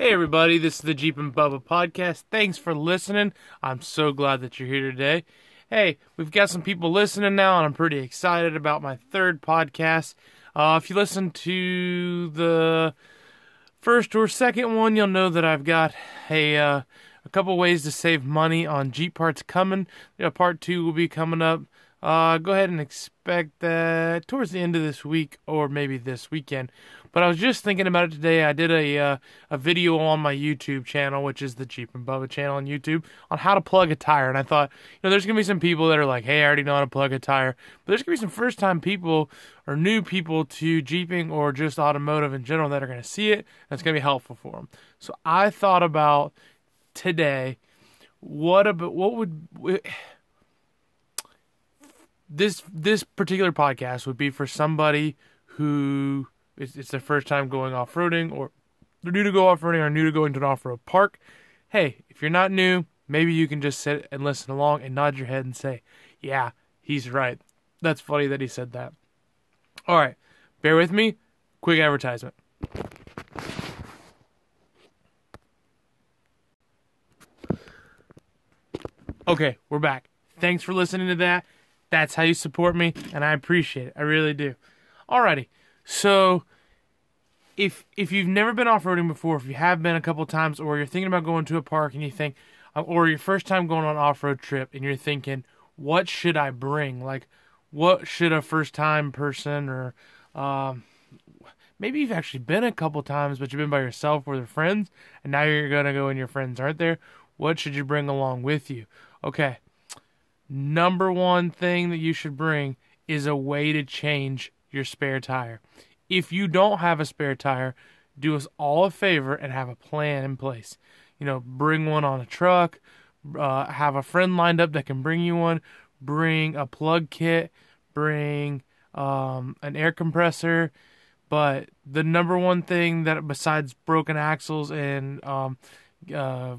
Hey, everybody, this is the Jeep and Bubba podcast. Thanks for listening. I'm so glad that you're here today. Hey, we've got some people listening now, and I'm pretty excited about my third podcast. Uh, if you listen to the first or second one, you'll know that I've got a, uh, a couple ways to save money on Jeep parts coming. You part two will be coming up. Uh, go ahead and expect that towards the end of this week or maybe this weekend. But I was just thinking about it today. I did a uh, a video on my YouTube channel, which is the Jeep and Bubba channel on YouTube, on how to plug a tire. And I thought, you know, there's gonna be some people that are like, "Hey, I already know how to plug a tire," but there's gonna be some first time people or new people to Jeeping or just automotive in general that are gonna see it. That's gonna be helpful for them. So I thought about today, what about what would this this particular podcast would be for somebody who it's, it's their first time going off roading, or they're new to go off roading, or new to going to an off road park. Hey, if you're not new, maybe you can just sit and listen along and nod your head and say, "Yeah, he's right." That's funny that he said that. All right, bear with me. Quick advertisement. Okay, we're back. Thanks for listening to that. That's how you support me, and I appreciate it. I really do. Alrighty. So if if you've never been off roading before, if you have been a couple times, or you're thinking about going to a park and you think, uh, or your first time going on an off road trip and you're thinking, what should I bring? Like, what should a first time person or um, maybe you've actually been a couple times, but you've been by yourself or with friends, and now you're gonna go and your friends aren't there. What should you bring along with you? Okay, number one thing that you should bring is a way to change your spare tire. If you don't have a spare tire, do us all a favor and have a plan in place. You know, bring one on a truck, uh, have a friend lined up that can bring you one, bring a plug kit, bring um, an air compressor. But the number one thing that, besides broken axles and um, uh,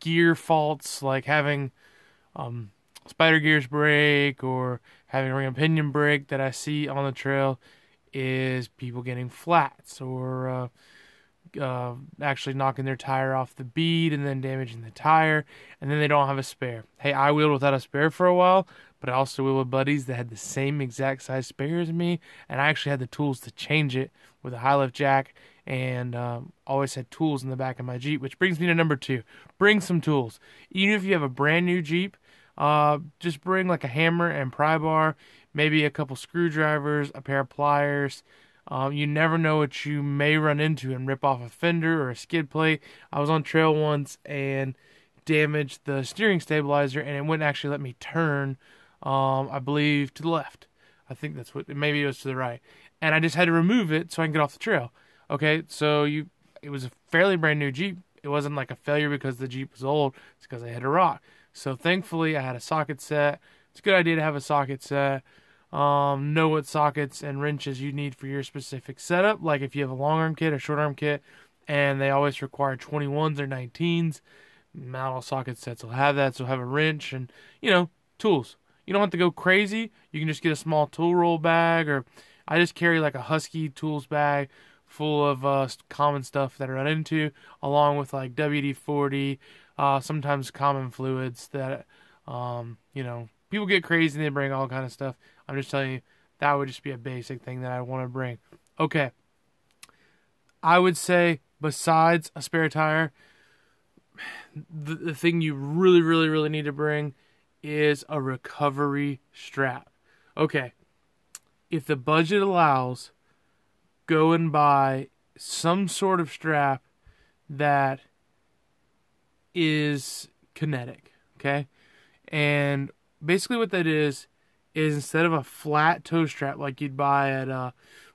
gear faults, like having um, spider gears break or having a ring of pinion break that I see on the trail is people getting flats or uh, uh, actually knocking their tire off the bead and then damaging the tire, and then they don't have a spare. Hey, I wheeled without a spare for a while, but I also wheeled with buddies that had the same exact size spare as me, and I actually had the tools to change it with a high lift jack, and um, always had tools in the back of my Jeep, which brings me to number two. Bring some tools. Even if you have a brand new Jeep, uh, just bring like a hammer and pry bar, maybe a couple screwdrivers, a pair of pliers. Um, you never know what you may run into and rip off a fender or a skid plate. I was on trail once and damaged the steering stabilizer, and it wouldn't actually let me turn. Um, I believe to the left. I think that's what. Maybe it was to the right, and I just had to remove it so I can get off the trail. Okay, so you, it was a fairly brand new Jeep. It wasn't like a failure because the Jeep was old. It's because I hit a rock. So thankfully, I had a socket set. It's a good idea to have a socket set. Um, know what sockets and wrenches you need for your specific setup. Like if you have a long arm kit a short arm kit, and they always require 21s or 19s. Not all socket sets will have that, so have a wrench and you know tools. You don't have to go crazy. You can just get a small tool roll bag, or I just carry like a Husky tools bag full of uh, common stuff that I run into, along with like WD 40, uh, sometimes common fluids that um, you know people get crazy and they bring all kind of stuff. I'm just telling you that would just be a basic thing that I want to bring. Okay, I would say besides a spare tire, the, the thing you really, really, really need to bring is a recovery strap. Okay, if the budget allows, go and buy some sort of strap that is kinetic, okay? And basically what that is is instead of a flat tow strap like you'd buy at uh,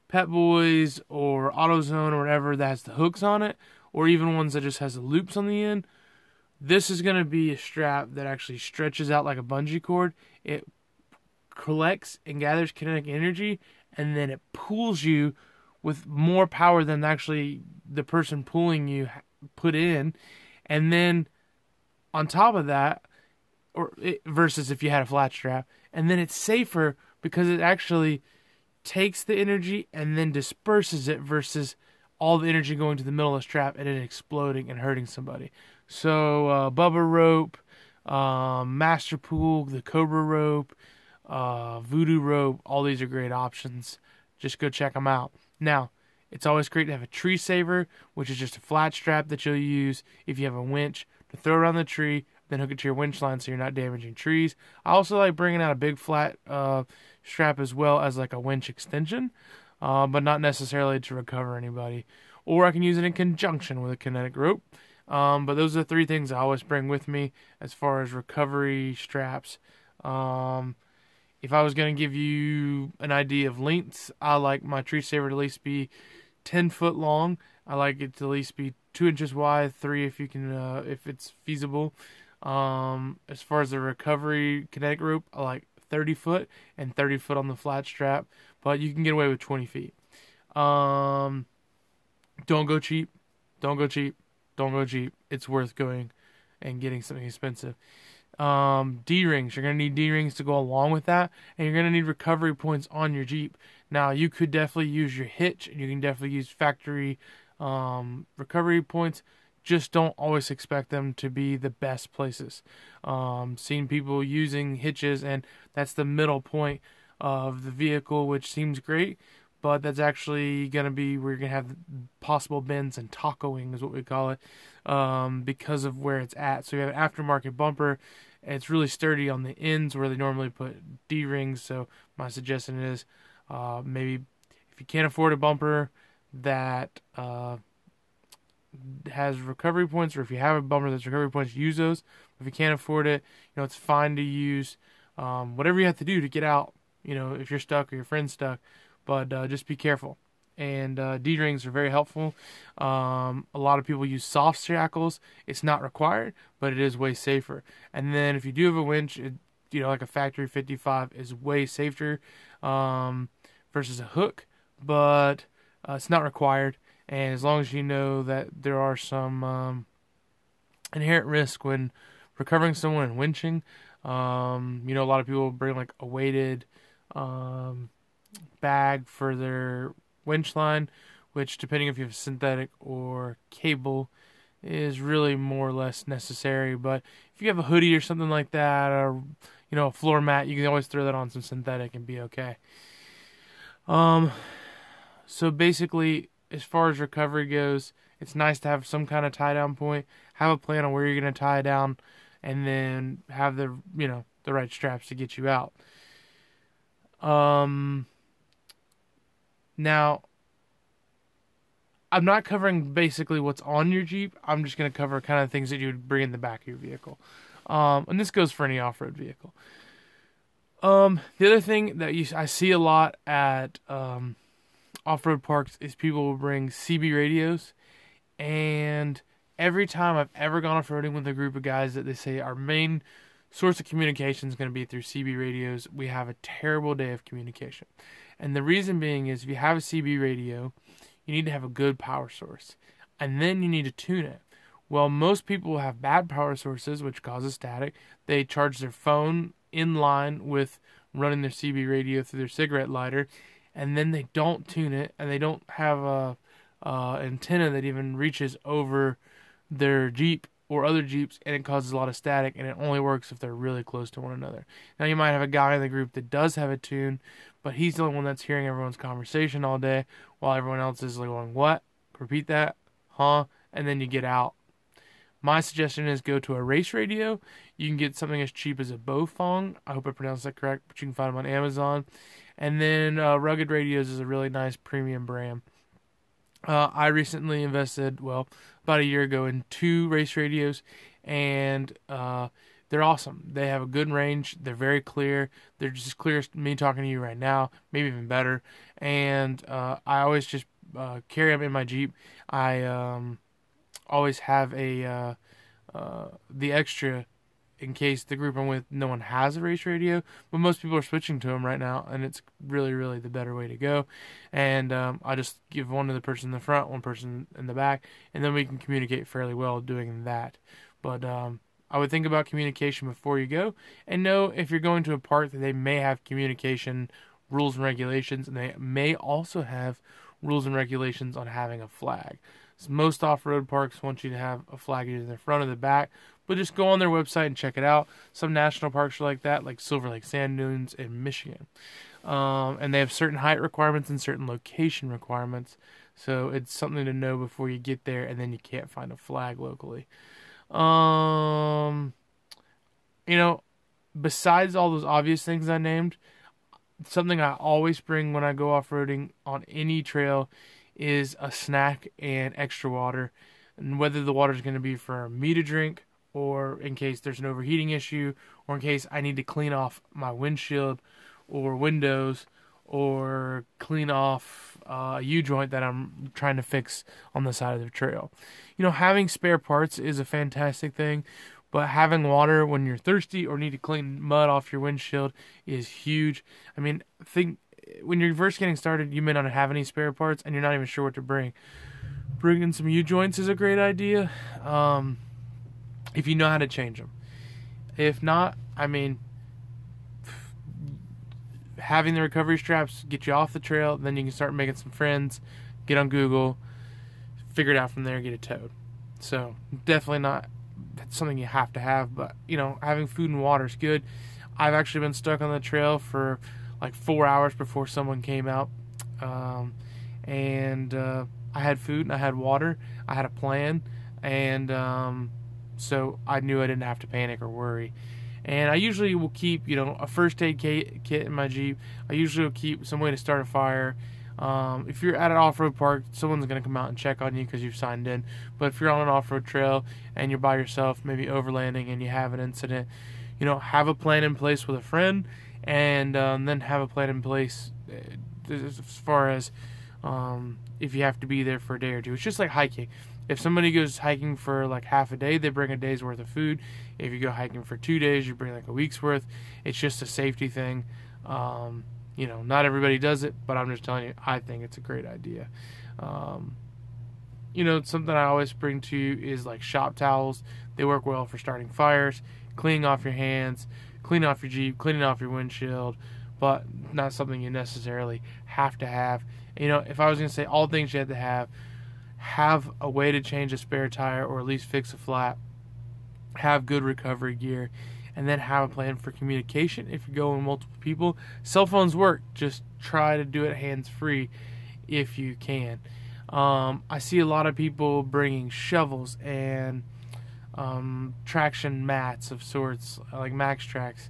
Pep Boys or AutoZone or whatever that has the hooks on it, or even ones that just has the loops on the end, this is going to be a strap that actually stretches out like a bungee cord. It collects and gathers kinetic energy, and then it pulls you with more power than actually the person pulling you put in, and then on top of that, or it, versus if you had a flat strap, and then it's safer because it actually takes the energy and then disperses it versus all the energy going to the middle of the strap and it exploding and hurting somebody. So uh, Bubba rope, um, Master Pull, the Cobra rope, uh, Voodoo rope, all these are great options. Just go check them out. Now, it's always great to have a tree saver, which is just a flat strap that you'll use if you have a winch to throw around the tree, then hook it to your winch line so you're not damaging trees. I also like bringing out a big flat uh, strap as well as like a winch extension, uh, but not necessarily to recover anybody. Or I can use it in conjunction with a kinetic rope. Um, but those are the three things I always bring with me as far as recovery straps. Um, if I was going to give you an idea of lengths, I like my tree saver to at least be 10 foot long. I like it to at least be two inches wide, three if you can, uh, if it's feasible. Um, as far as the recovery kinetic rope, I like 30 foot and 30 foot on the flat strap, but you can get away with 20 feet. Um, don't go cheap. Don't go cheap. Don't go cheap. It's worth going and getting something expensive. Um, D rings. You're gonna need D rings to go along with that, and you're gonna need recovery points on your Jeep. Now you could definitely use your hitch, and you can definitely use factory um, recovery points. Just don't always expect them to be the best places. Um, seen people using hitches, and that's the middle point of the vehicle, which seems great, but that's actually going to be where you're going to have possible bends and tacoing, is what we call it, um, because of where it's at. So you have an aftermarket bumper, it's really sturdy on the ends where they normally put D rings. So my suggestion is uh, maybe if you can't afford a bumper that uh, has recovery points, or if you have a bumper that's recovery points, use those. If you can't afford it, you know it's fine to use um, whatever you have to do to get out. You know if you're stuck or your friend's stuck, but uh, just be careful. And uh, D rings are very helpful. Um, a lot of people use soft shackles. It's not required, but it is way safer. And then if you do have a winch, it, you know like a Factor 55 is way safer um, versus a hook, but uh, it's not required and as long as you know that there are some um, inherent risk when recovering someone and winching, um, you know, a lot of people bring like a weighted um, bag for their winch line, which, depending if you have synthetic or cable, is really more or less necessary. But if you have a hoodie or something like that, or you know, a floor mat, you can always throw that on some synthetic and be okay. Um, so basically, as far as recovery goes, it's nice to have some kind of tie down point, have a plan on where you're going to tie down, and then have the you know the right straps to get you out. Um. Now, I'm not covering basically what's on your Jeep. I'm just going to cover kind of things that you would bring in the back of your vehicle. Um, and this goes for any off-road vehicle. Um, the other thing that you I see a lot at um, off-road parks is people will bring CB radios, and every time I've ever gone off-roading with a group of guys that they say our main source of communication is going to be through CB radios, we have a terrible day of communication. And the reason being is if you have a CB radio, you need to have a good power source, and then you need to tune it. Well, most people have bad power sources, which causes static. They charge their phone in line with running their CB radio through their cigarette lighter, and then they don't tune it and they don't have a antenna that even reaches over their Jeep or other Jeeps, and it causes a lot of static, and it only works if they're really close to one another. Now, you might have a guy in the group that does have a tune, but he's the only one that's hearing everyone's conversation all day, while everyone else is like going, What? Repeat that? Huh? And then you get out. My suggestion is go to a race radio. You can get something as cheap as a Baofeng. I hope I pronounced that correct, but you can find them on Amazon. And then uh, Rugged Radios is a really nice premium brand. Uh, I recently invested, well, about a year ago, in two race radios, and uh, they're awesome. They have a good range. They're very clear. They're just as clear as me talking to you right now, maybe even better. And uh, I always just uh, carry them in my Jeep. I um, always have a uh, uh, the extra in case the group I'm with no one has a race radio, but most people are switching to them right now, and it's really, really the better way to go. And um, I just give one to the person in the front, one person in the back, and then we can communicate fairly well doing that. But um, I would think about communication before you go, and know if you're going to a park that they may have communication rules and regulations, and they may also have rules and regulations on having a flag. So most off-road parks want you to have a flag either in the front or the back, but just go on their website and check it out. Some national parks are like that, like Silver Lake Sand Dunes in Michigan, um, and they have certain height requirements and certain location requirements. So it's something to know before you get there, and then you can't find a flag locally. Um, you know, besides all those obvious things I named, something I always bring when I go off roading on any trail is a snack and extra water. And whether the water is going to be for me to drink or in case there's an overheating issue or in case I need to clean off my windshield or windows or clean off uh, a U joint that I'm trying to fix on the side of the trail. You know, having spare parts is a fantastic thing, but having water when you're thirsty or need to clean mud off your windshield is huge. I mean, think when you're first getting started, you may not have any spare parts and you're not even sure what to bring. Bringing some U joints is a great idea um, if you know how to change them. If not, I mean, having the recovery straps get you off the trail, then you can start making some friends, get on Google, figure it out from there, get it towed. So definitely not that's something you have to have, but you know, having food and water is good. I've actually been stuck on the trail for like four hours before someone came out. Um, and uh, I had food and I had water. I had a plan, and um, so I knew I didn't have to panic or worry. And I usually will keep, you know, a first aid kit, in my Jeep. I usually will keep some way to start a fire. Um, if you're at an off-road park, someone's going to come out and check on you because you've signed in. But if you're on an off-road trail and you're by yourself, maybe overlanding, and you have an incident, you know, have a plan in place with a friend and um, then have a plan in place uh, as far as um, if you have to be there for a day or two. It's just like hiking. If somebody goes hiking for like half a day, they bring a day's worth of food. If you go hiking for two days, you bring like a week's worth. It's just a safety thing. Um, you know, not everybody does it, but I'm just telling you, I think it's a great idea. Um, you know, something I always bring to you is like shop towels. They work well for starting fires, cleaning off your hands, cleaning off your Jeep, cleaning off your windshield, but not something you necessarily have to have. You know, if I was going to say all things you had to have, have a way to change a spare tire or at least fix a flat, have good recovery gear, and then have a plan for communication if you're going multiple people. Cell phones work, just try to do it hands free if you can. Um, I see a lot of people bringing shovels and um, traction mats of sorts, like MAXTRAX,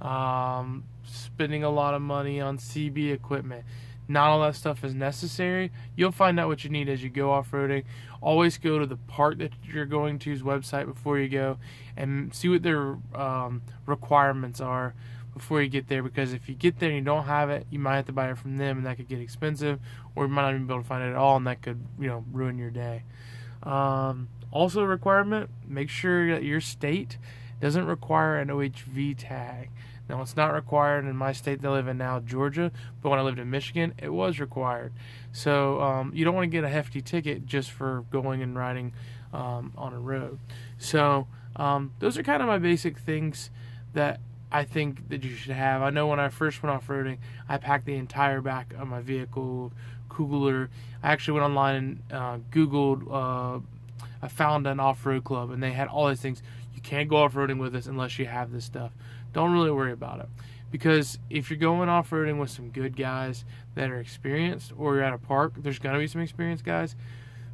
um, spending a lot of money on CB equipment. Not all that stuff is necessary. You'll find out what you need as you go off roading. Always go to the park that you're going to's website before you go and see what their um, requirements are before you get there because if you get there and you don't have it, you might have to buy it from them and that could get expensive or you might not even be able to find it at all and that could, you know, ruin your day. Um, also, a requirement make sure that your state doesn't require an OHV tag. Now, it's not required in my state that I live in now, Georgia, but when I lived in Michigan, it was required. So, um, you don't want to get a hefty ticket just for going and riding um, on a road. So, um, those are kind of my basic things that I think that you should have. I know when I first went off roading, I packed the entire back of my vehicle cooler. I actually went online and uh, Googled. Uh, I found an off-road club, and they had all these things. You can't go off-roading with us unless you have this stuff. Don't really worry about it, because if you're going off-roading with some good guys that are experienced, or you're at a park, there's gonna be some experienced guys.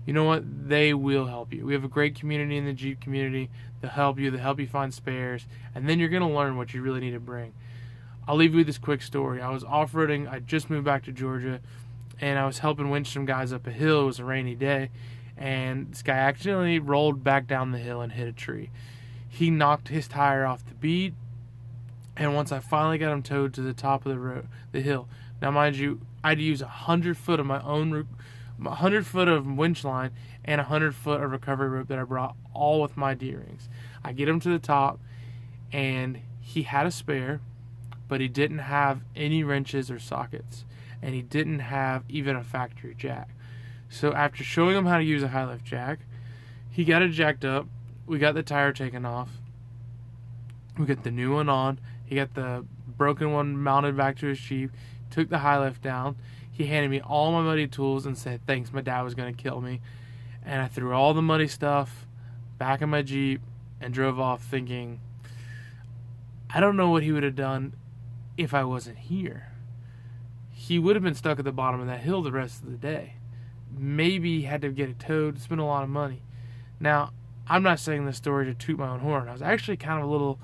You know what? They will help you. We have a great community in the Jeep community. They'll help you. They'll help you find spares, and then you're gonna learn what you really need to bring. I'll leave you with this quick story. I was off-roading. I just moved back to Georgia and I was helping winch some guys up a hill. It was a rainy day, and this guy accidentally rolled back down the hill and hit a tree. He knocked his tire off the bead, and once I finally got him towed to the top of the road, the hill. Now, mind you, I had to use a hundred foot of my own, a hundred foot of winch line and a hundred foot of recovery rope that I brought, all with my D rings. I get him to the top, and he had a spare, but he didn't have any wrenches or sockets and he didn't have even a factory jack. So after showing him how to use a high lift jack, he got it jacked up. We got the tire taken off. We got the new one on. He got the broken one mounted back to his Jeep. Took the high lift down. He handed me all my muddy tools and said, Thanks, my dad was going to kill me. And I threw all the muddy stuff back in my Jeep and drove off thinking, I don't know what he would have done if I wasn't here. He would have been stuck at the bottom of that hill the rest of the day. Maybe had to get it towed, spend a lot of money. Now, I'm not saying this story to toot my own horn. I was actually kind of a little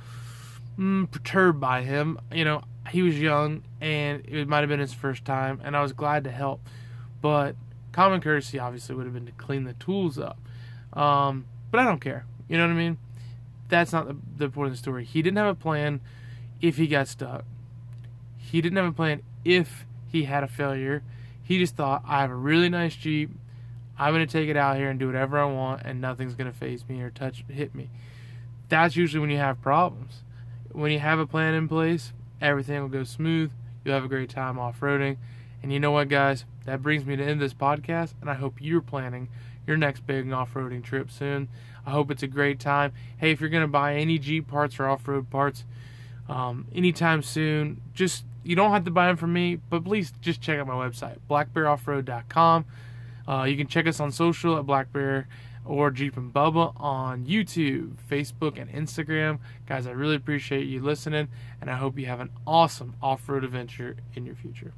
mm, perturbed by him. You know, he was young and it might have been his first time, and I was glad to help. But common courtesy obviously would have been to clean the tools up. Um, but I don't care. You know what I mean? That's not the, the point of the story. He didn't have a plan if he got stuck. He didn't have a plan if he had a failure. He just thought, I have a really nice Jeep. I'm going to take it out here and do whatever I want, and nothing's going to faze me or touch hit me. That's usually when you have problems. When you have a plan in place, everything will go smooth. You'll have a great time off roading. And you know what, guys? That brings me to end this podcast, and I hope you're planning your next big off roading trip soon. I hope it's a great time. Hey, if you're going to buy any Jeep parts or off road parts um, anytime soon, just you don't have to buy them from me, but please just check out my website, blackbearoffroad.com. Uh, you can check us on social at blackbear or Jeep and Bubba on YouTube, Facebook, and Instagram. Guys, I really appreciate you listening, and I hope you have an awesome off road adventure in your future.